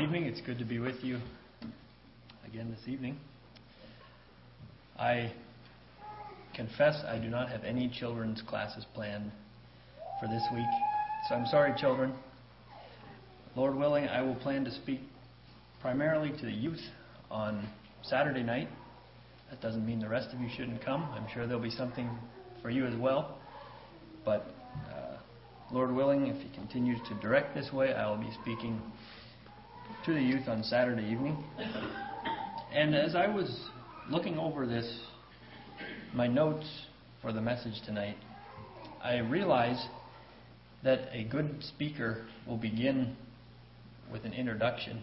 evening. It's good to be with you again this evening. I confess I do not have any children's classes planned for this week, so I'm sorry, children. Lord willing, I will plan to speak primarily to the youth on Saturday night. That doesn't mean the rest of you shouldn't come. I'm sure there'll be something for you as well. But uh, Lord willing, if He continues to direct this way, I will be speaking to the youth on Saturday evening. And as I was looking over this, my notes for the message tonight, I realized that a good speaker will begin with an introduction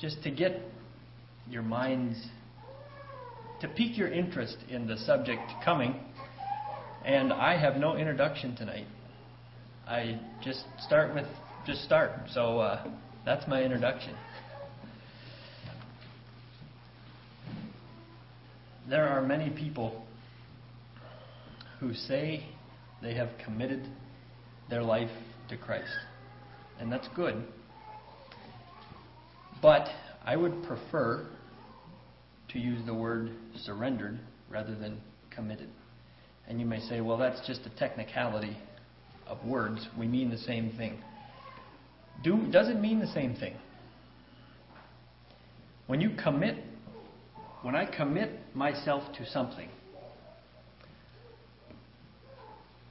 just to get your minds, to pique your interest in the subject coming. And I have no introduction tonight. I just start with, just start. So, uh, that's my introduction. There are many people who say they have committed their life to Christ. And that's good. But I would prefer to use the word surrendered rather than committed. And you may say, well, that's just a technicality of words. We mean the same thing do, doesn't mean the same thing. When you commit, when I commit myself to something,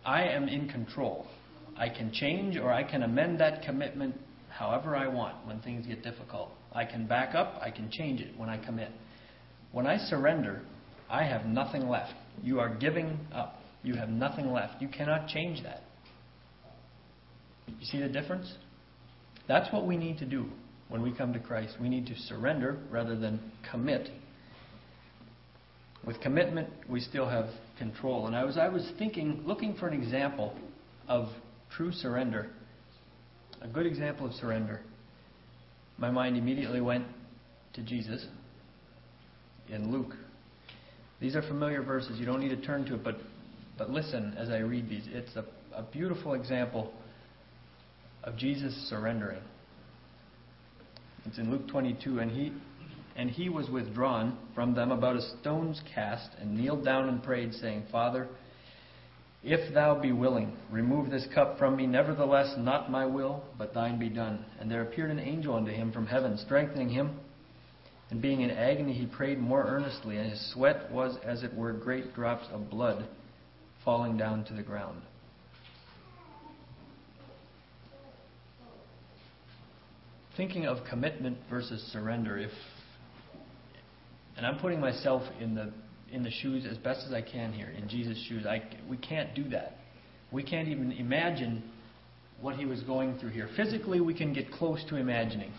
I am in control. I can change or I can amend that commitment however I want when things get difficult. I can back up, I can change it when I commit. When I surrender, I have nothing left. You are giving up. You have nothing left. You cannot change that. You see the difference? That's what we need to do when we come to Christ. We need to surrender rather than commit. With commitment, we still have control. And I was, I was thinking, looking for an example of true surrender, a good example of surrender. My mind immediately went to Jesus in Luke. These are familiar verses. You don't need to turn to it, but, but listen as I read these. It's a, a beautiful example of Jesus surrendering. It's in Luke 22, and he and he was withdrawn from them about a stone's cast, and kneeled down and prayed, saying, Father, if thou be willing, remove this cup from me. Nevertheless, not my will, but thine be done. And there appeared an angel unto him from heaven, strengthening him. And being in agony, he prayed more earnestly, and his sweat was as it were great drops of blood falling down to the ground. Thinking of commitment versus surrender, if and I'm putting myself in the in the shoes as best as I can here, in Jesus' shoes. I, we can't do that. We can't even imagine what he was going through here. Physically, we can get close to imagining.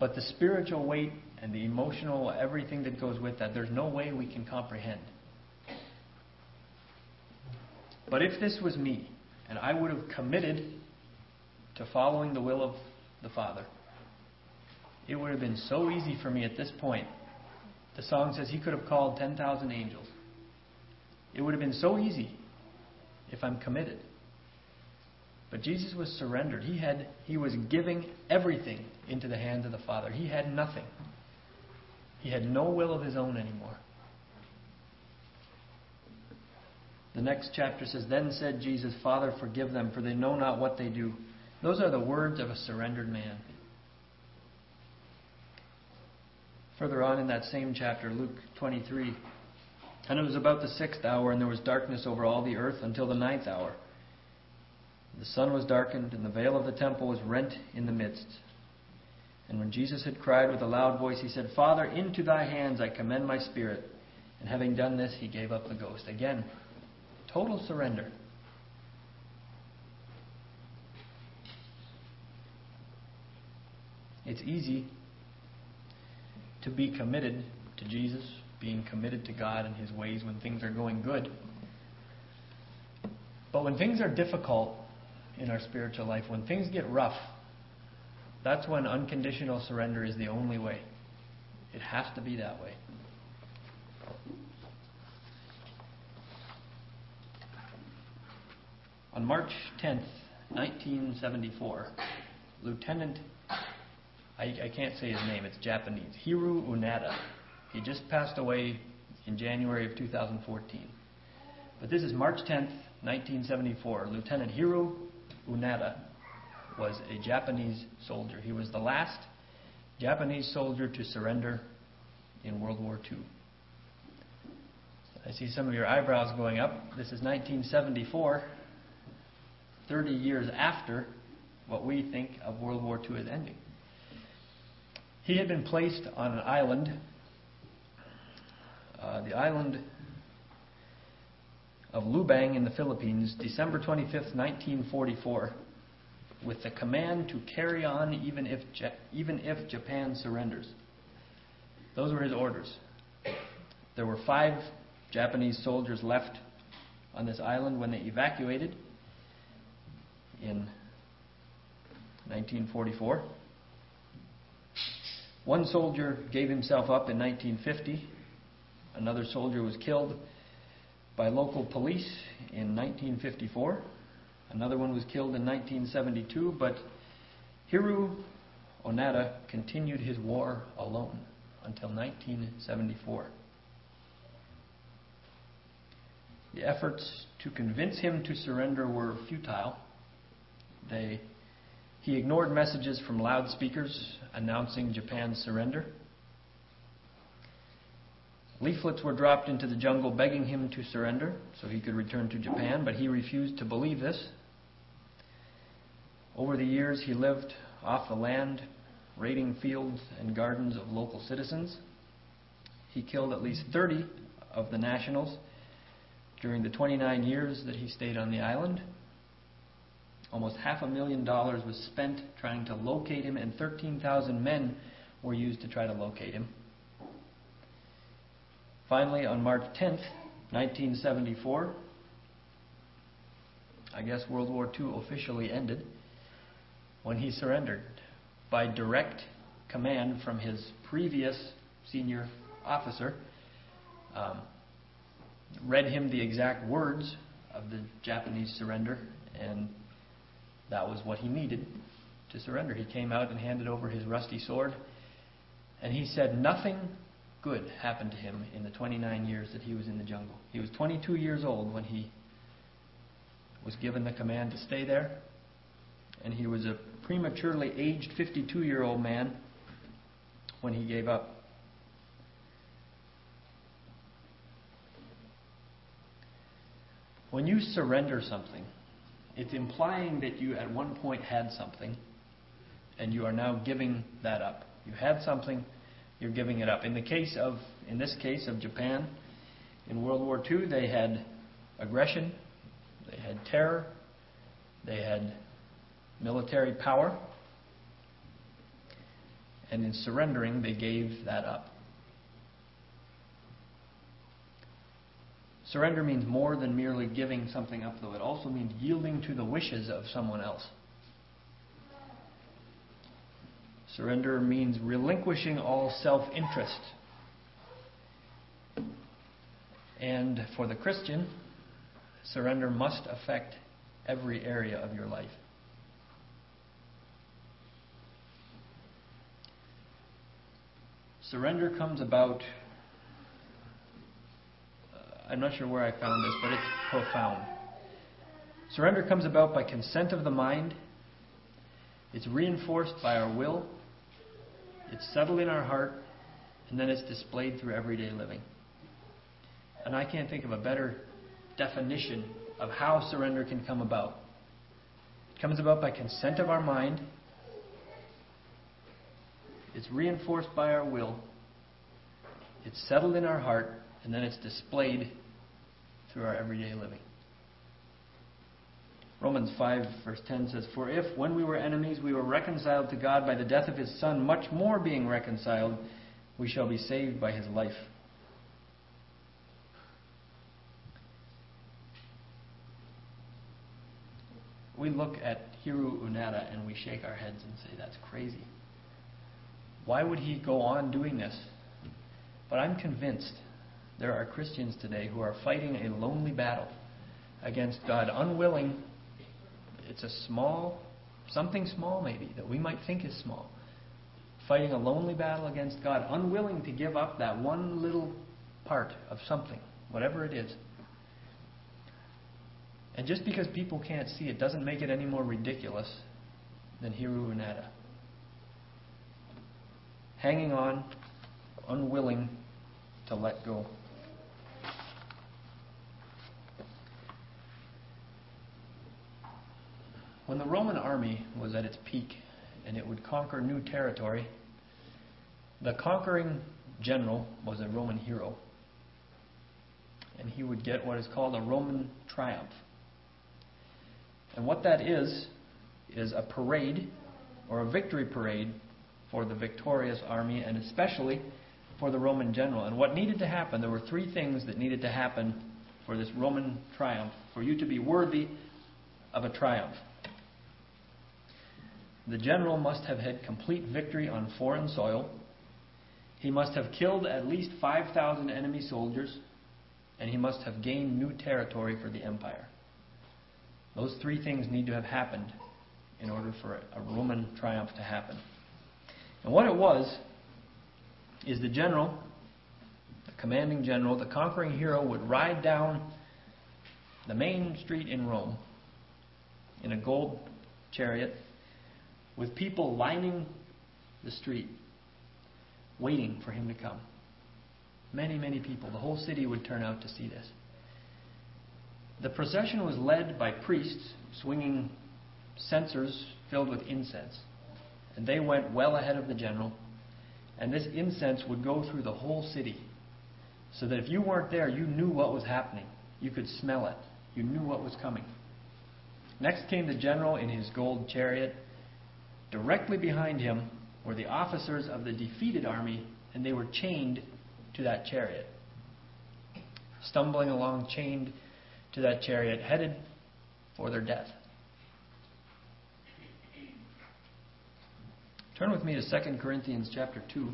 But the spiritual weight and the emotional, everything that goes with that, there's no way we can comprehend. But if this was me, and I would have committed to following the will of the Father, it would have been so easy for me at this point. The song says he could have called 10,000 angels. It would have been so easy if I'm committed. But Jesus was surrendered. He had he was giving everything into the hands of the Father. He had nothing. He had no will of his own anymore. The next chapter says, Then said Jesus, Father, forgive them, for they know not what they do. Those are the words of a surrendered man. Further on in that same chapter, Luke 23. And it was about the sixth hour, and there was darkness over all the earth until the ninth hour. The sun was darkened, and the veil of the temple was rent in the midst. And when Jesus had cried with a loud voice, he said, Father, into thy hands I commend my spirit. And having done this, he gave up the ghost. Again, total surrender. It's easy to be committed to Jesus, being committed to God and His ways when things are going good. But when things are difficult in our spiritual life, when things get rough, that's when unconditional surrender is the only way. It has to be that way. On March 10th, 1974, Lieutenant I, I can't say his name, it's Japanese. Hiroo Onoda. He just passed away in January of 2014. But this is March 10th, 1974. Lieutenant Hiroo Onoda was a Japanese soldier. He was the last Japanese soldier to surrender in World War II. I see some of your eyebrows going up. This is 1974, 30 years after what we think of World War II as ending. He had been placed on an island, uh, the island of Lubang in the Philippines, December 25, 1944, with the command to carry on even if, even if Japan surrenders. Those were his orders. There were five Japanese soldiers left on this island when they evacuated in 1944. One soldier gave himself up in 1950. Another soldier was killed by local police in 1954. Another one was killed in 1972, but Hiroo Onoda continued his war alone until 1974. The efforts to convince him to surrender were futile. They he ignored messages from loudspeakers announcing Japan's surrender. Leaflets were dropped into the jungle begging him to surrender so he could return to Japan, but he refused to believe this. Over the years, he lived off the land, raiding fields and gardens of local citizens. He killed at least 30 of the nationals during the 29 years that he stayed on the island. Almost half a million dollars was spent trying to locate him, and 13,000 men were used to try to locate him. Finally, on March 10th, 1974, I guess World War II officially ended when he surrendered by direct command from his previous senior officer. Um, read him the exact words of the Japanese surrender, and that was what he needed to surrender. He came out and handed over his rusty sword. And he said nothing good happened to him in the 29 years that he was in the jungle. He was 22 years old when he was given the command to stay there. And he was a prematurely aged 52 year old man when he gave up. When you surrender something, it's implying that you at one point had something and you are now giving that up. You had something, you're giving it up. In the case of in this case of Japan, in World War II, they had aggression, they had terror, they had military power, and in surrendering, they gave that up. Surrender means more than merely giving something up, though. It also means yielding to the wishes of someone else. Surrender means relinquishing all self interest. And for the Christian, surrender must affect every area of your life. Surrender comes about I'm not sure where I found this, but it's profound. Surrender comes about by consent of the mind. It's reinforced by our will. It's settled in our heart. And then it's displayed through everyday living. And I can't think of a better definition of how surrender can come about. It comes about by consent of our mind. It's reinforced by our will. It's settled in our heart and then it's displayed through our everyday living. Romans 5, verse 10 says, For if, when we were enemies, we were reconciled to God by the death of his Son, much more being reconciled, we shall be saved by his life. We look at Hiroo Onoda and we shake our heads and say, That's crazy. Why would he go on doing this? But I'm convinced there are Christians today who are fighting a lonely battle against God, unwilling. It's a small, something small maybe, that we might think is small. fighting a lonely battle against God, unwilling to give up that one little part of something, whatever it is. And just because people can't see it doesn't make it any more ridiculous than Hiroo Onoda. Hanging on, unwilling to let go. When the Roman army was at its peak and it would conquer new territory, the conquering general was a Roman hero. And he would get what is called a Roman triumph. And what that is, is a parade or a victory parade for the victorious army and especially for the Roman general. And what needed to happen, there were three things that needed to happen for this Roman triumph, for you to be worthy of a triumph. The general must have had complete victory on foreign soil. He must have killed at least 5,000 enemy soldiers, and he must have gained new territory for the empire. Those three things need to have happened in order for a Roman triumph to happen. And what it was is the general, the commanding general, the conquering hero would ride down the main street in Rome in a gold chariot with people lining the street waiting for him to come. Many, many people. The whole city would turn out to see this. The procession was led by priests swinging censers filled with incense. And they went well ahead of the general. And this incense would go through the whole city. So that if you weren't there, you knew what was happening. You could smell it. You knew what was coming. Next came the general in his gold chariot. Directly behind him were the officers of the defeated army, and they were chained to that chariot. Stumbling along, chained to that chariot, headed for their death. Turn with me to 2 Corinthians chapter 2.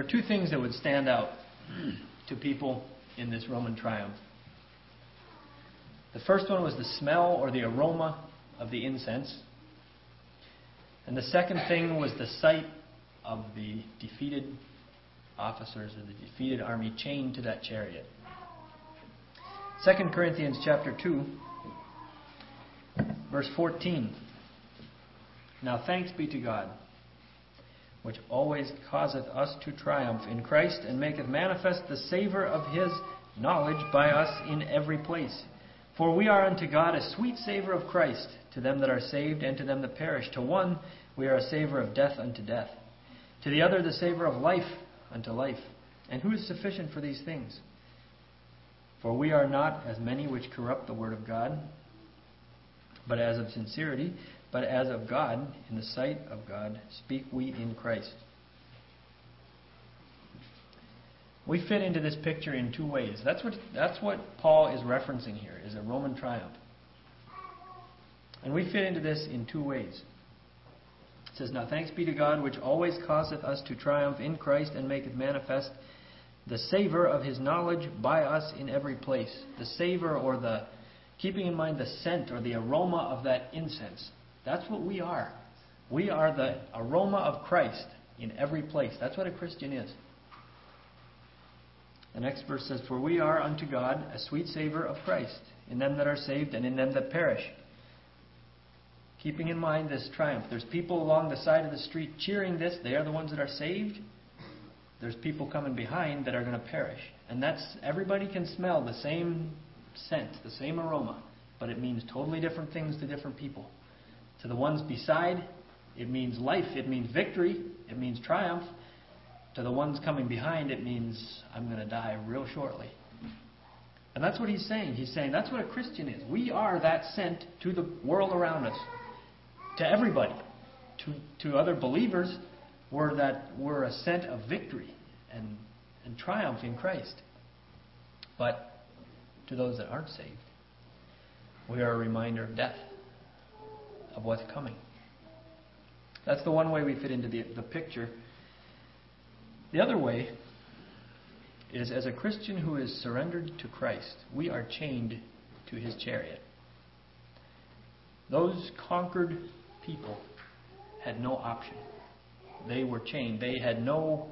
There were two things that would stand out to people in this Roman triumph. The first one was the smell or the aroma of the incense. And the second thing was the sight of the defeated officers of the defeated army chained to that chariot. 2 Corinthians chapter 2 verse 14 Now thanks be to God which always causeth us to triumph in Christ and maketh manifest the savour of his knowledge by us in every place. For we are unto God a sweet savour of Christ to them that are saved and to them that perish. To one we are a savour of death unto death, to the other the savour of life unto life. And who is sufficient for these things? For we are not as many which corrupt the word of God, but as of sincerity, but as of God, in the sight of God, speak we in Christ. We fit into this picture in two ways. That's what, that's what Paul is referencing here, is a Roman triumph. And we fit into this in two ways. It says, Now thanks be to God, which always causeth us to triumph in Christ and maketh manifest the savour of his knowledge by us in every place. The savour, or the keeping in mind the scent or the aroma of that incense. That's what we are. We are the aroma of Christ in every place. That's what a Christian is. The next verse says, For we are unto God a sweet savour of Christ in them that are saved and in them that perish. Keeping in mind this triumph. There's people along the side of the street cheering this. They are the ones that are saved. There's people coming behind that are going to perish. And that's everybody can smell the same scent, the same aroma, but it means totally different things to different people. To the ones beside, it means life, it means victory, it means triumph. To the ones coming behind, it means I'm going to die real shortly. And that's what he's saying. He's saying that's what a Christian is. We are that scent to the world around us, to everybody, to, to other believers. We're that we're a scent of victory and, and triumph in Christ. But to those that aren't saved, we are a reminder of death of what's coming. That's the one way we fit into the, the picture. The other way is as a Christian who is surrendered to Christ, we are chained to his chariot. Those conquered people had no option. They were chained. They had no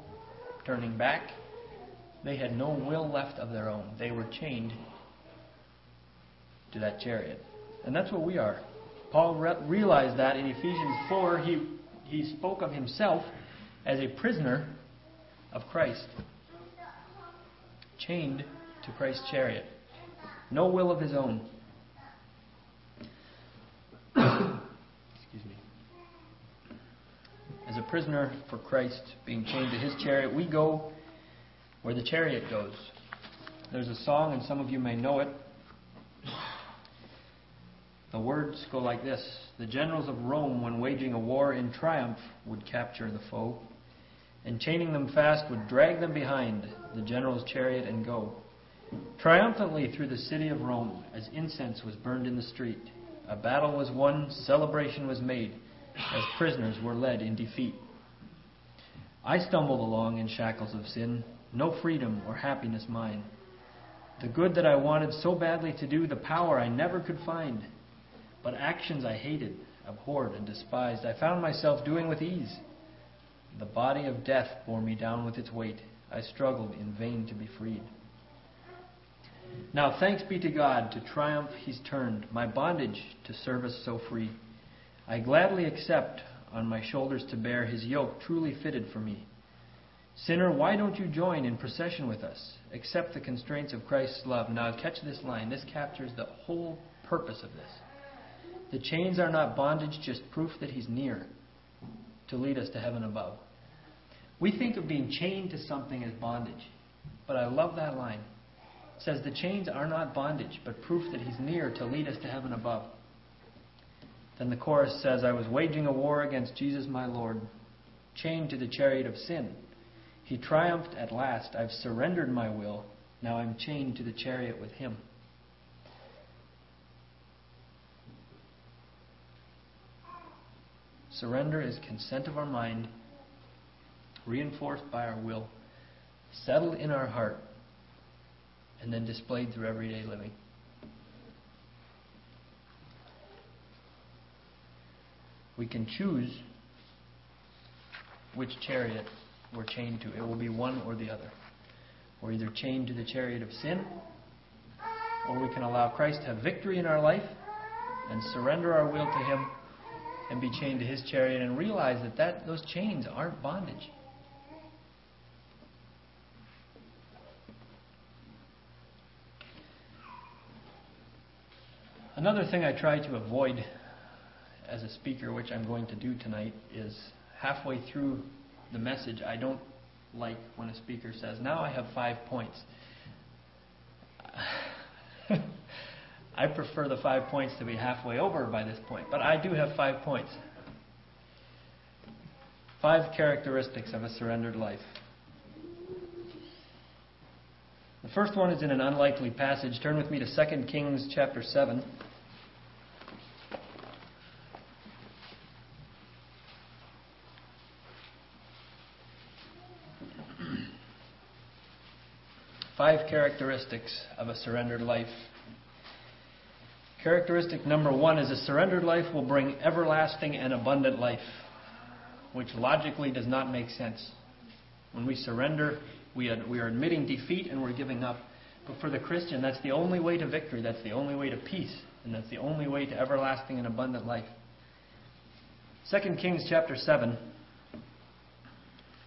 turning back. They had no will left of their own. They were chained to that chariot. And that's what we are. Paul re- realized that in Ephesians 4. He, he spoke of himself as a prisoner of Christ, chained to Christ's chariot. No will of his own. Excuse me. As a prisoner for Christ, being chained to his chariot, we go where the chariot goes. There's a song, and some of you may know it. The words go like this The generals of Rome, when waging a war in triumph, would capture the foe, and chaining them fast, would drag them behind the general's chariot and go. Triumphantly through the city of Rome, as incense was burned in the street, a battle was won, celebration was made, as prisoners were led in defeat. I stumbled along in shackles of sin, no freedom or happiness mine. The good that I wanted so badly to do, the power I never could find. But actions I hated, abhorred, and despised, I found myself doing with ease. The body of death bore me down with its weight. I struggled in vain to be freed. Now thanks be to God, to triumph he's turned, my bondage to service so free. I gladly accept on my shoulders to bear his yoke truly fitted for me. Sinner, why don't you join in procession with us? Accept the constraints of Christ's love. Now catch this line. This captures the whole purpose of this. The chains are not bondage, just proof that He's near to lead us to heaven above. We think of being chained to something as bondage, but I love that line. It says, The chains are not bondage, but proof that He's near to lead us to heaven above. Then the chorus says, I was waging a war against Jesus my Lord, chained to the chariot of sin. He triumphed at last. I've surrendered my will. Now I'm chained to the chariot with Him. Surrender is consent of our mind, reinforced by our will, settled in our heart, and then displayed through everyday living. We can choose which chariot we're chained to. It will be one or the other. We're either chained to the chariot of sin, or we can allow Christ to have victory in our life and surrender our will to Him and be chained to his chariot and realize that, that those chains aren't bondage. Another thing I try to avoid as a speaker, which I'm going to do tonight, is halfway through the message, I don't like when a speaker says, Now I have five points. I prefer the five points to be halfway over by this point, but I do have five points. Five characteristics of a surrendered life. The first one is in an unlikely passage. Turn with me to 2 Kings chapter 7. Five characteristics of a surrendered life. Characteristic number one is a surrendered life will bring everlasting and abundant life, which logically does not make sense. When we surrender, we are, we are admitting defeat and we're giving up. But for the Christian, that's the only way to victory, that's the only way to peace, and that's the only way to everlasting and abundant life. 2 Kings chapter 7,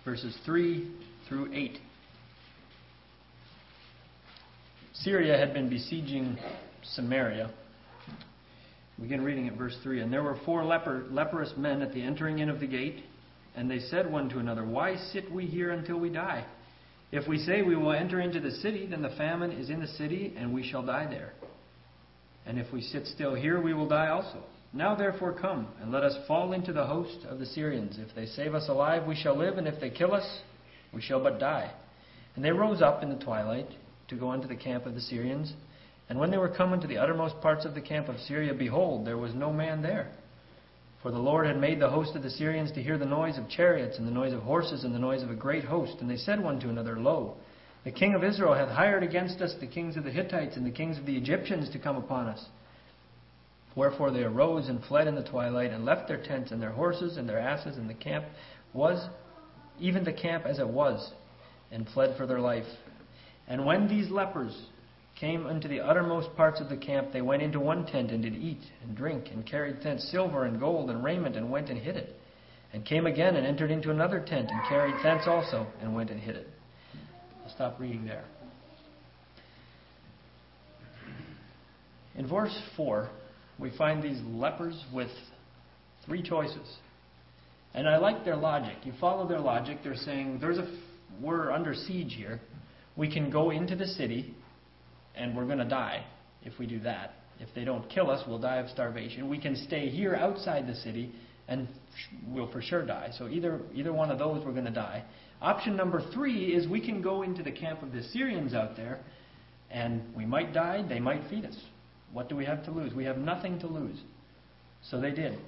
verses 3 through 8. Syria had been besieging Samaria Begin reading at verse 3. And there were four leper, leprous men at the entering in of the gate, and they said one to another, Why sit we here until we die? If we say we will enter into the city, then the famine is in the city, and we shall die there. And if we sit still here, we will die also. Now therefore come, and let us fall into the host of the Syrians. If they save us alive, we shall live, and if they kill us, we shall but die. And they rose up in the twilight to go unto the camp of the Syrians. And when they were come into the uttermost parts of the camp of Syria, behold, there was no man there. For the Lord had made the host of the Syrians to hear the noise of chariots, and the noise of horses, and the noise of a great host. And they said one to another, Lo, the king of Israel hath hired against us the kings of the Hittites and the kings of the Egyptians to come upon us. Wherefore they arose and fled in the twilight, and left their tents and their horses and their asses, and the camp was even the camp as it was, and fled for their life. And when these lepers came unto the uttermost parts of the camp, they went into one tent and did eat and drink, and carried thence silver and gold and raiment, and went and hid it. And came again and entered into another tent, and carried thence also, and went and hid it. I'll stop reading there. In verse 4, we find these lepers with three choices. And I like their logic. You follow their logic. They're saying, there's a, we're under siege here. We can go into the city and we're going to die if we do that. If they don't kill us, we'll die of starvation. We can stay here outside the city, and we'll for sure die. So either either one of those, we're going to die. Option number three is we can go into the camp of the Syrians out there, and we might die. They might feed us. What do we have to lose? We have nothing to lose. So they did.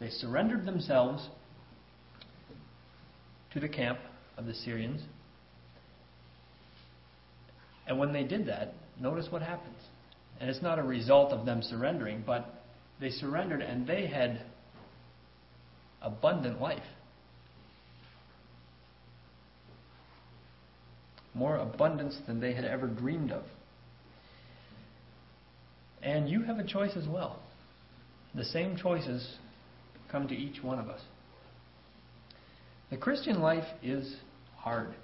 They surrendered themselves to the camp of the Syrians. And when they did that, notice what happens. And it's not a result of them surrendering, but they surrendered and they had abundant life. More abundance than they had ever dreamed of. And you have a choice as well. The same choices come to each one of us. The Christian life is hard.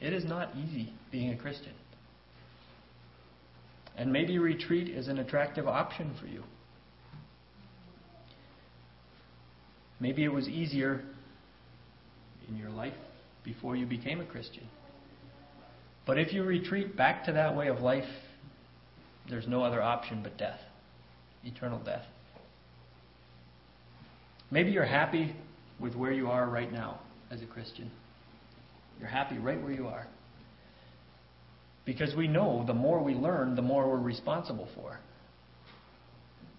It is not easy being a Christian. And maybe retreat is an attractive option for you. Maybe it was easier in your life before you became a Christian. But if you retreat back to that way of life, there's no other option but death eternal death. Maybe you're happy with where you are right now as a Christian. You're happy right where you are. Because we know the more we learn, the more we're responsible for.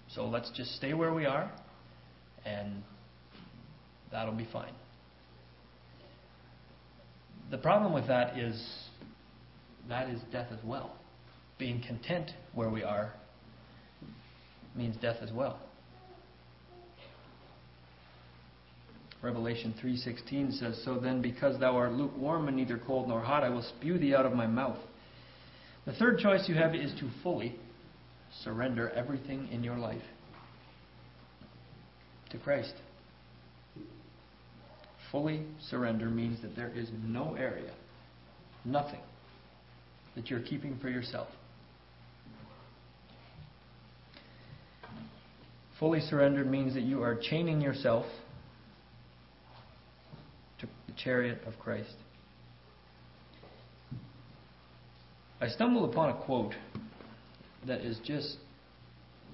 So let's just stay where we are, and that'll be fine. The problem with that is that is death as well. Being content where we are means death as well. Revelation 3:16 says, "So then because thou art lukewarm and neither cold nor hot, I will spew thee out of my mouth." The third choice you have is to fully surrender everything in your life to Christ. Fully surrender means that there is no area, nothing, that you're keeping for yourself. Fully surrendered means that you are chaining yourself to the chariot of Christ. I stumbled upon a quote that is just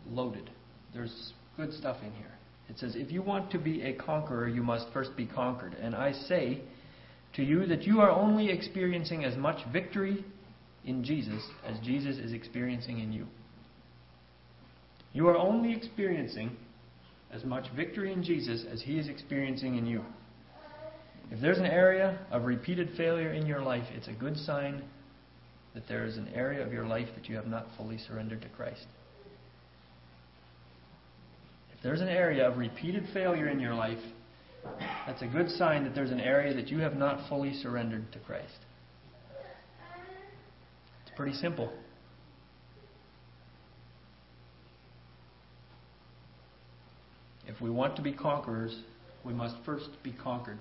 loaded. There's good stuff in here. It says, If you want to be a conqueror, you must first be conquered. And I say to you that you are only experiencing as much victory in Jesus as Jesus is experiencing in you. You are only experiencing as much victory in Jesus as he is experiencing in you. If there's an area of repeated failure in your life, it's a good sign that there is an area of your life that you have not fully surrendered to Christ. If there's an area of repeated failure in your life, that's a good sign that there's an area that you have not fully surrendered to Christ. It's pretty simple. If we want to be conquerors, we must first be conquered.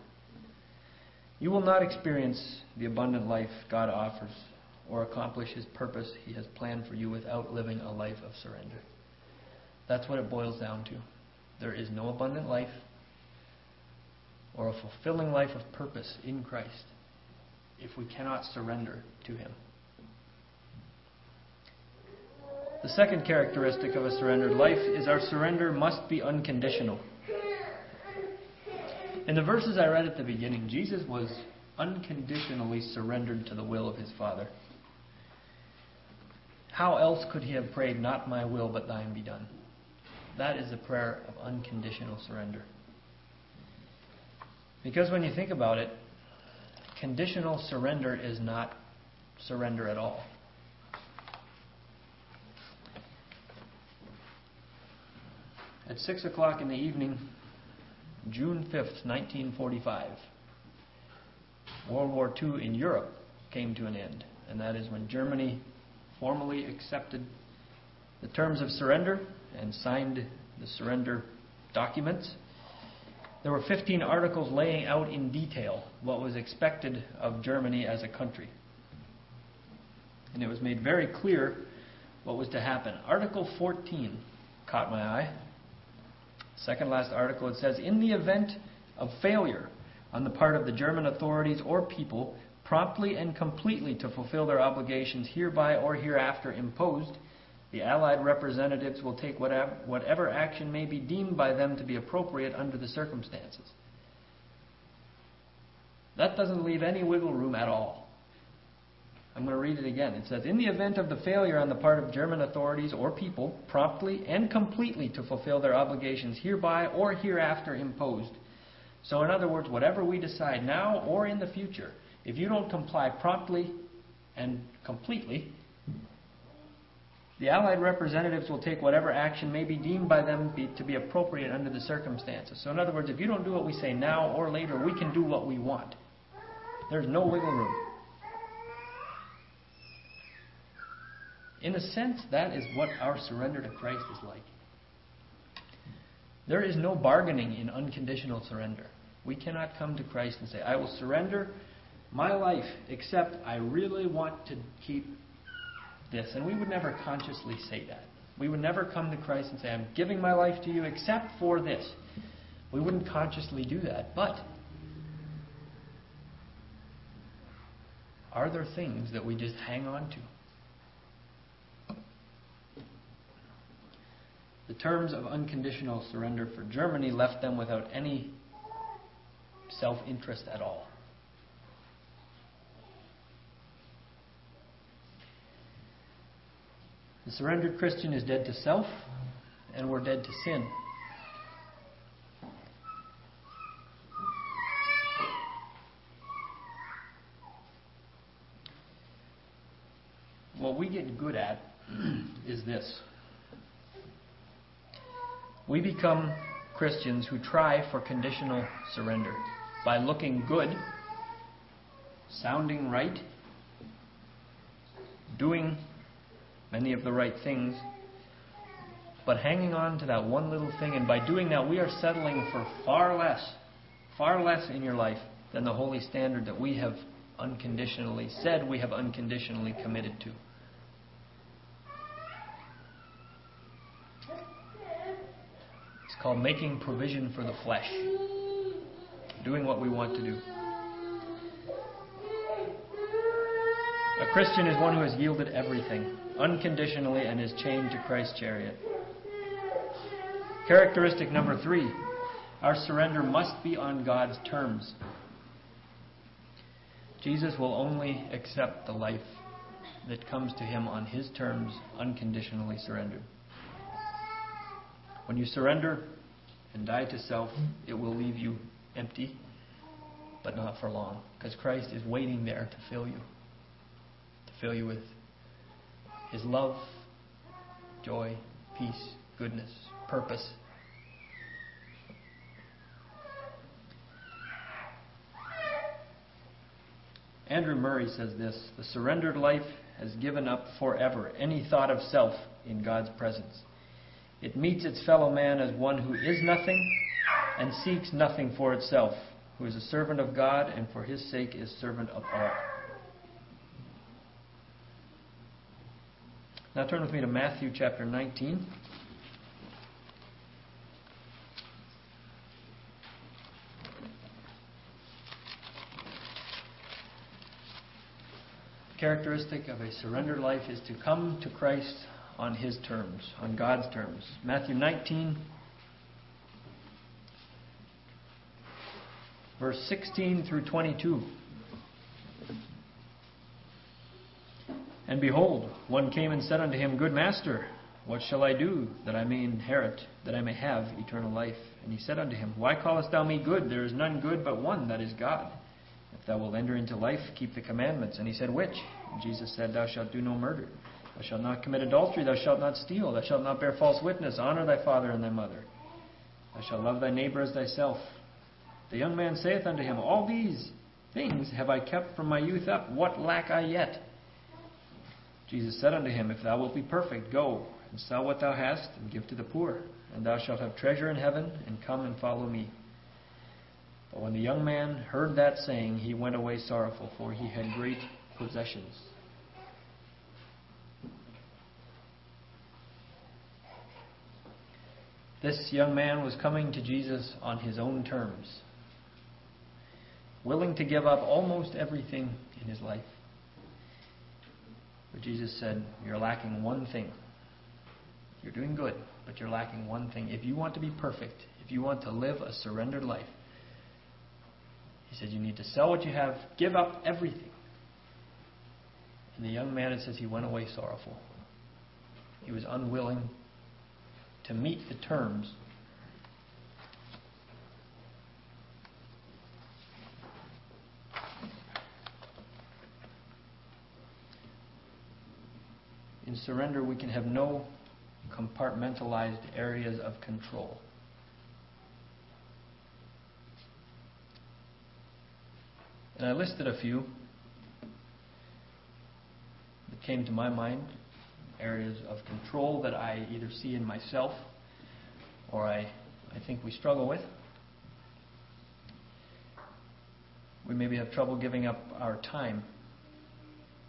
You will not experience the abundant life God offers or accomplish His purpose He has planned for you without living a life of surrender. That's what it boils down to. There is no abundant life or a fulfilling life of purpose in Christ if we cannot surrender to Him. The second characteristic of a surrendered life is our surrender must be unconditional. In the verses I read at the beginning, Jesus was unconditionally surrendered to the will of his Father. How else could he have prayed, Not my will, but thine be done? that is the prayer of unconditional surrender. Because when you think about it, conditional surrender is not surrender at all. At 6 o'clock in the evening, June 5th, 1945, World War II in Europe came to an end. And that is when Germany formally accepted the terms of surrender and signed the surrender documents. There were 15 articles laying out in detail what was expected of Germany as a country. And it was made very clear what was to happen. Article 14 caught my eye. Second last article, it says In the event of failure on the part of the German authorities or people promptly and completely to fulfill their obligations hereby or hereafter imposed, the Allied representatives will take whatever, action may be deemed by them to be appropriate under the circumstances. That doesn't leave any wiggle room at all. I'm going to read it again. It says In the event of the failure on the part of German authorities or people, promptly and completely to fulfill their obligations hereby or hereafter imposed. So, in other words, whatever we decide now or in the future, if you don't comply promptly and completely, the Allied representatives will take whatever action may be deemed by them be, to be appropriate under the circumstances. So, in other words, if you don't do what we say now or later, we can do what we want. There's no wiggle room. In a sense, that is what our surrender to Christ is like. There is no bargaining in unconditional surrender. We cannot come to Christ and say, I will surrender my life, except I really want to keep this. And we would never consciously say that. We would never come to Christ and say, I'm giving my life to you except for this. We wouldn't consciously do that. But are there things that we just hang on to? The terms of unconditional surrender for Germany left them without any self interest at all. The surrendered Christian is dead to self, and we're dead to sin. What we get good at is this we become Christians who try for conditional surrender by looking good, sounding right, doing many of the right things, but hanging on to that one little thing. And by doing that, we are settling for far less, far less in your life than the holy standard that we have unconditionally said we have unconditionally committed to. It's called making provision for the flesh, doing what we want to do. A Christian is one who has yielded everything unconditionally and is chained to Christ's chariot. Characteristic number three our surrender must be on God's terms. Jesus will only accept the life that comes to him on his terms, unconditionally surrendered. When you surrender and die to self, it will leave you empty, but not for long, because Christ is waiting there to fill you, to fill you with His love, joy, peace, goodness, purpose. Andrew Murray says this The surrendered life has given up forever any thought of self in God's presence. It meets its fellow man as one who is nothing and seeks nothing for itself, who is a servant of God and for his sake is servant of all. Now turn with me to Matthew chapter 19. Characteristic of a surrendered life is to come to Christ on His terms, on God's terms. Matthew 19, verse 16 through 22. And behold, one came and said unto him, Good master, What shall I do that I may inherit, that I may have eternal life? And he said unto him, Why callest thou me good? There is none good but one, that is God. If thou wilt enter into life, keep the commandments. And he said, Which? And Jesus said, Thou shalt do no murder. Thou shalt not commit adultery. Thou shalt not steal. Thou shalt not bear false witness. Honor thy father and thy mother. Thou shalt love thy neighbor as thyself. The young man saith unto him, All these things have I kept from my youth up. What lack I yet? Jesus said unto him, If thou wilt be perfect, go and sell what thou hast, and give to the poor, and thou shalt have treasure in heaven, and come and follow me. But when the young man heard that saying, he went away sorrowful, for he had great possessions. This young man was coming to Jesus on his own terms, willing to give up almost everything in his life. But Jesus said, You're lacking one thing. You're doing good, but you're lacking one thing. If you want to be perfect, if you want to live a surrendered life, he said, You need to sell what you have, give up everything. And the young man, it says, he went away sorrowful. He was unwilling to meet the terms In surrender, we can have no compartmentalized areas of control. And I listed a few that came to my mind areas of control that I either see in myself or I, I think we struggle with. We maybe have trouble giving up our time,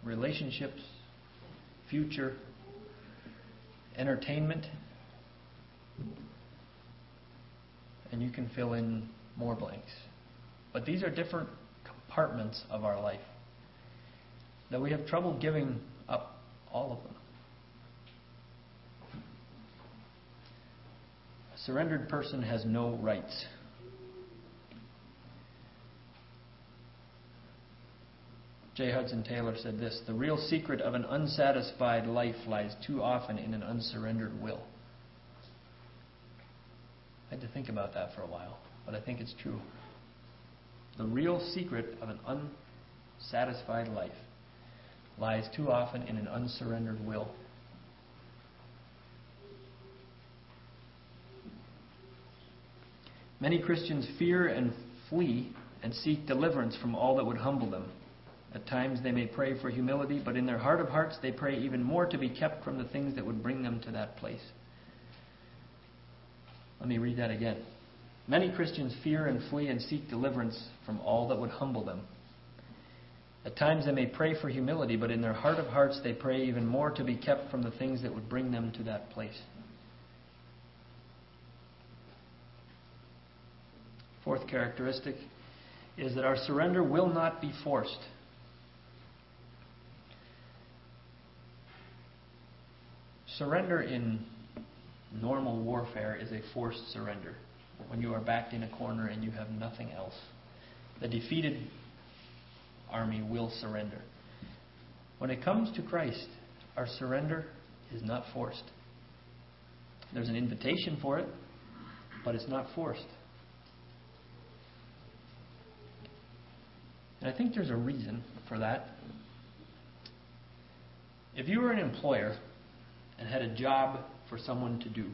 relationships, future, entertainment. And you can fill in more blanks. But these are different compartments of our life that we have trouble giving up all of them. A surrendered person has no rights. J. Hudson Taylor said this The real secret of an unsatisfied life lies too often in an unsurrendered will. I had to think about that for a while, but I think it's true. The real secret of an unsatisfied life lies too often in an unsurrendered will. Many Christians fear and flee and seek deliverance from all that would humble them. At times they may pray for humility, but in their heart of hearts they pray even more to be kept from the things that would bring them to that place. Let me read that again. Many Christians fear and flee and seek deliverance from all that would humble them. At times they may pray for humility, but in their heart of hearts they pray even more to be kept from the things that would bring them to that place. Fourth characteristic is that our surrender will not be forced. Surrender in normal warfare is a forced surrender. When you are backed in a corner and you have nothing else. The defeated army will surrender. When it comes to Christ, our surrender is not forced. There's an invitation for it, but it's not forced. And I think there's a reason for that. If you were an employer and had a job for someone to do.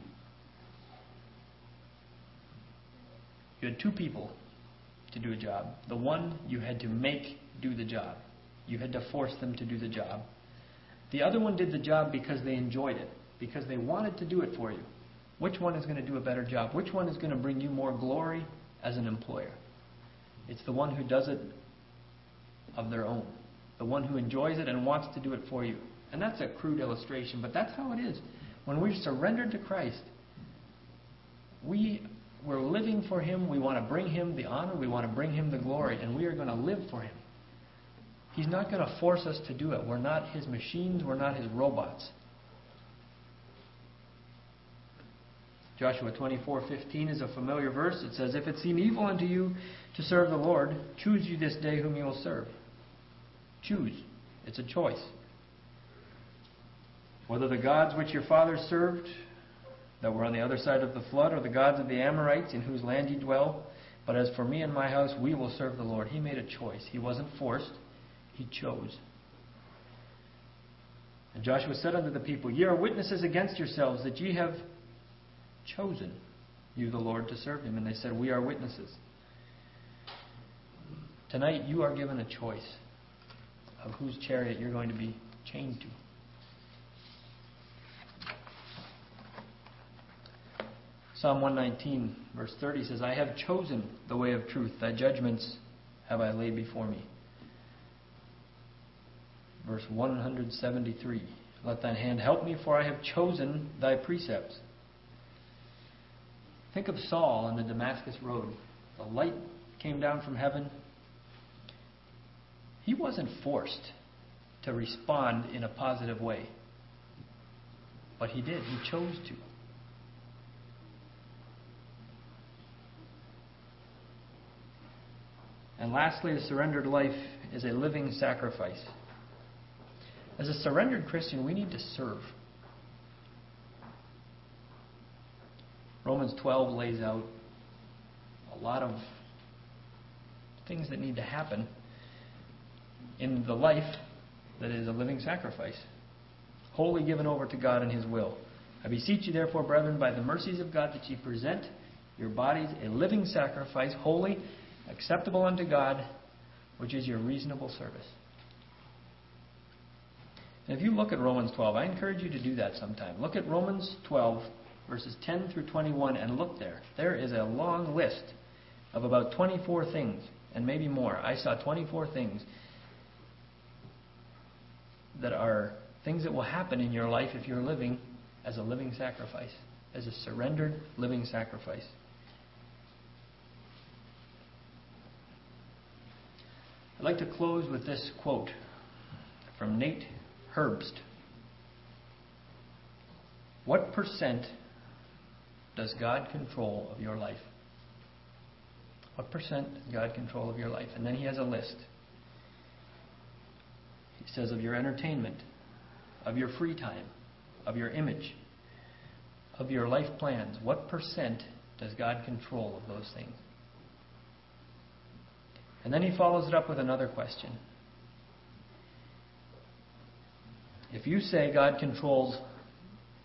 You had two people to do a job. The one you had to make do the job, you had to force them to do the job. The other one did the job because they enjoyed it, because they wanted to do it for you. Which one is going to do a better job? Which one is going to bring you more glory as an employer? It's the one who does it of their own, the one who enjoys it and wants to do it for you. And that's a crude illustration, but that's how it is. When we've surrendered to Christ, we, we're living for Him. We want to bring Him the honor. We want to bring Him the glory. And we are going to live for Him. He's not going to force us to do it. We're not His machines. We're not His robots. Joshua 24:15 is a familiar verse. It says, "If it seem evil unto you to serve the Lord, choose you this day whom you will serve." Choose. It's a choice. Whether the gods which your fathers served, that were on the other side of the flood, or the gods of the Amorites in whose land ye dwell. But as for me and my house, we will serve the Lord. He made a choice. He wasn't forced, he chose. And Joshua said unto the people, Ye are witnesses against yourselves that ye have chosen you, the Lord, to serve him. And they said, We are witnesses. Tonight, you are given a choice of whose chariot you're going to be chained to. Psalm 119, verse 30 says, I have chosen the way of truth. Thy judgments have I laid before me. Verse 173 Let thine hand help me, for I have chosen thy precepts. Think of Saul on the Damascus road. The light came down from heaven. He wasn't forced to respond in a positive way, but he did. He chose to. And lastly, a surrendered life is a living sacrifice. As a surrendered Christian, we need to serve. Romans 12 lays out a lot of things that need to happen in the life that is a living sacrifice, wholly given over to God and His will. I beseech you, therefore, brethren, by the mercies of God, that ye present your bodies a living sacrifice, holy, acceptable unto God, which is your reasonable service. And if you look at Romans 12, I encourage you to do that sometime. Look at Romans 12, verses 10 through 21, and look there. There is a long list of about 24 things, and maybe more. I saw 24 things that are things that will happen in your life if you're living as a living sacrifice, as a surrendered living sacrifice. I'd like to close with this quote from Nate Herbst. What percent does God control of your life? What percent does God control of your life? And then he has a list. He says of your entertainment, of your free time, of your image, of your life plans. What percent does God control of those things? And then he follows it up with another question. If you say God controls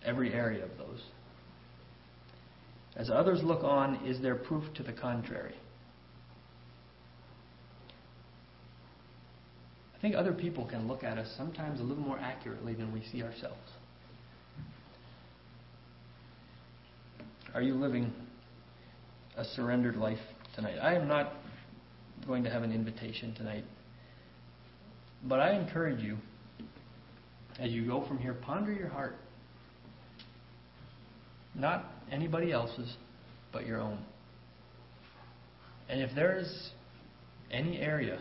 every area of those, as others look on, is there proof to the contrary? I think other people can look at us sometimes a little more accurately than we see ourselves. Are you living a surrendered life tonight? I am not going to have an invitation tonight. But I encourage you, as you go from here, ponder your heart. Not anybody else's, but your own. And if there is any area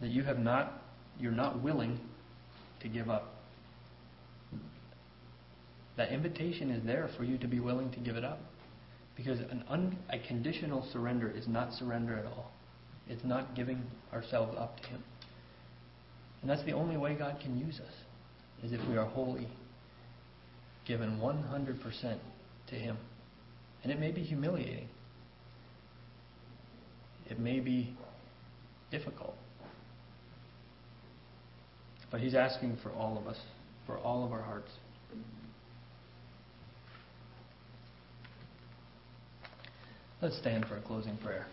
that you have not, you're not willing to give up, that invitation is there for you to be willing to give it up. Because un, a conditional surrender is not surrender at all. It's not giving ourselves up to Him. And that's the only way God can use us, is if we are wholly given 100% to Him. And it may be humiliating. It may be difficult. But He's asking for all of us, for all of our hearts. Let's stand for a closing prayer.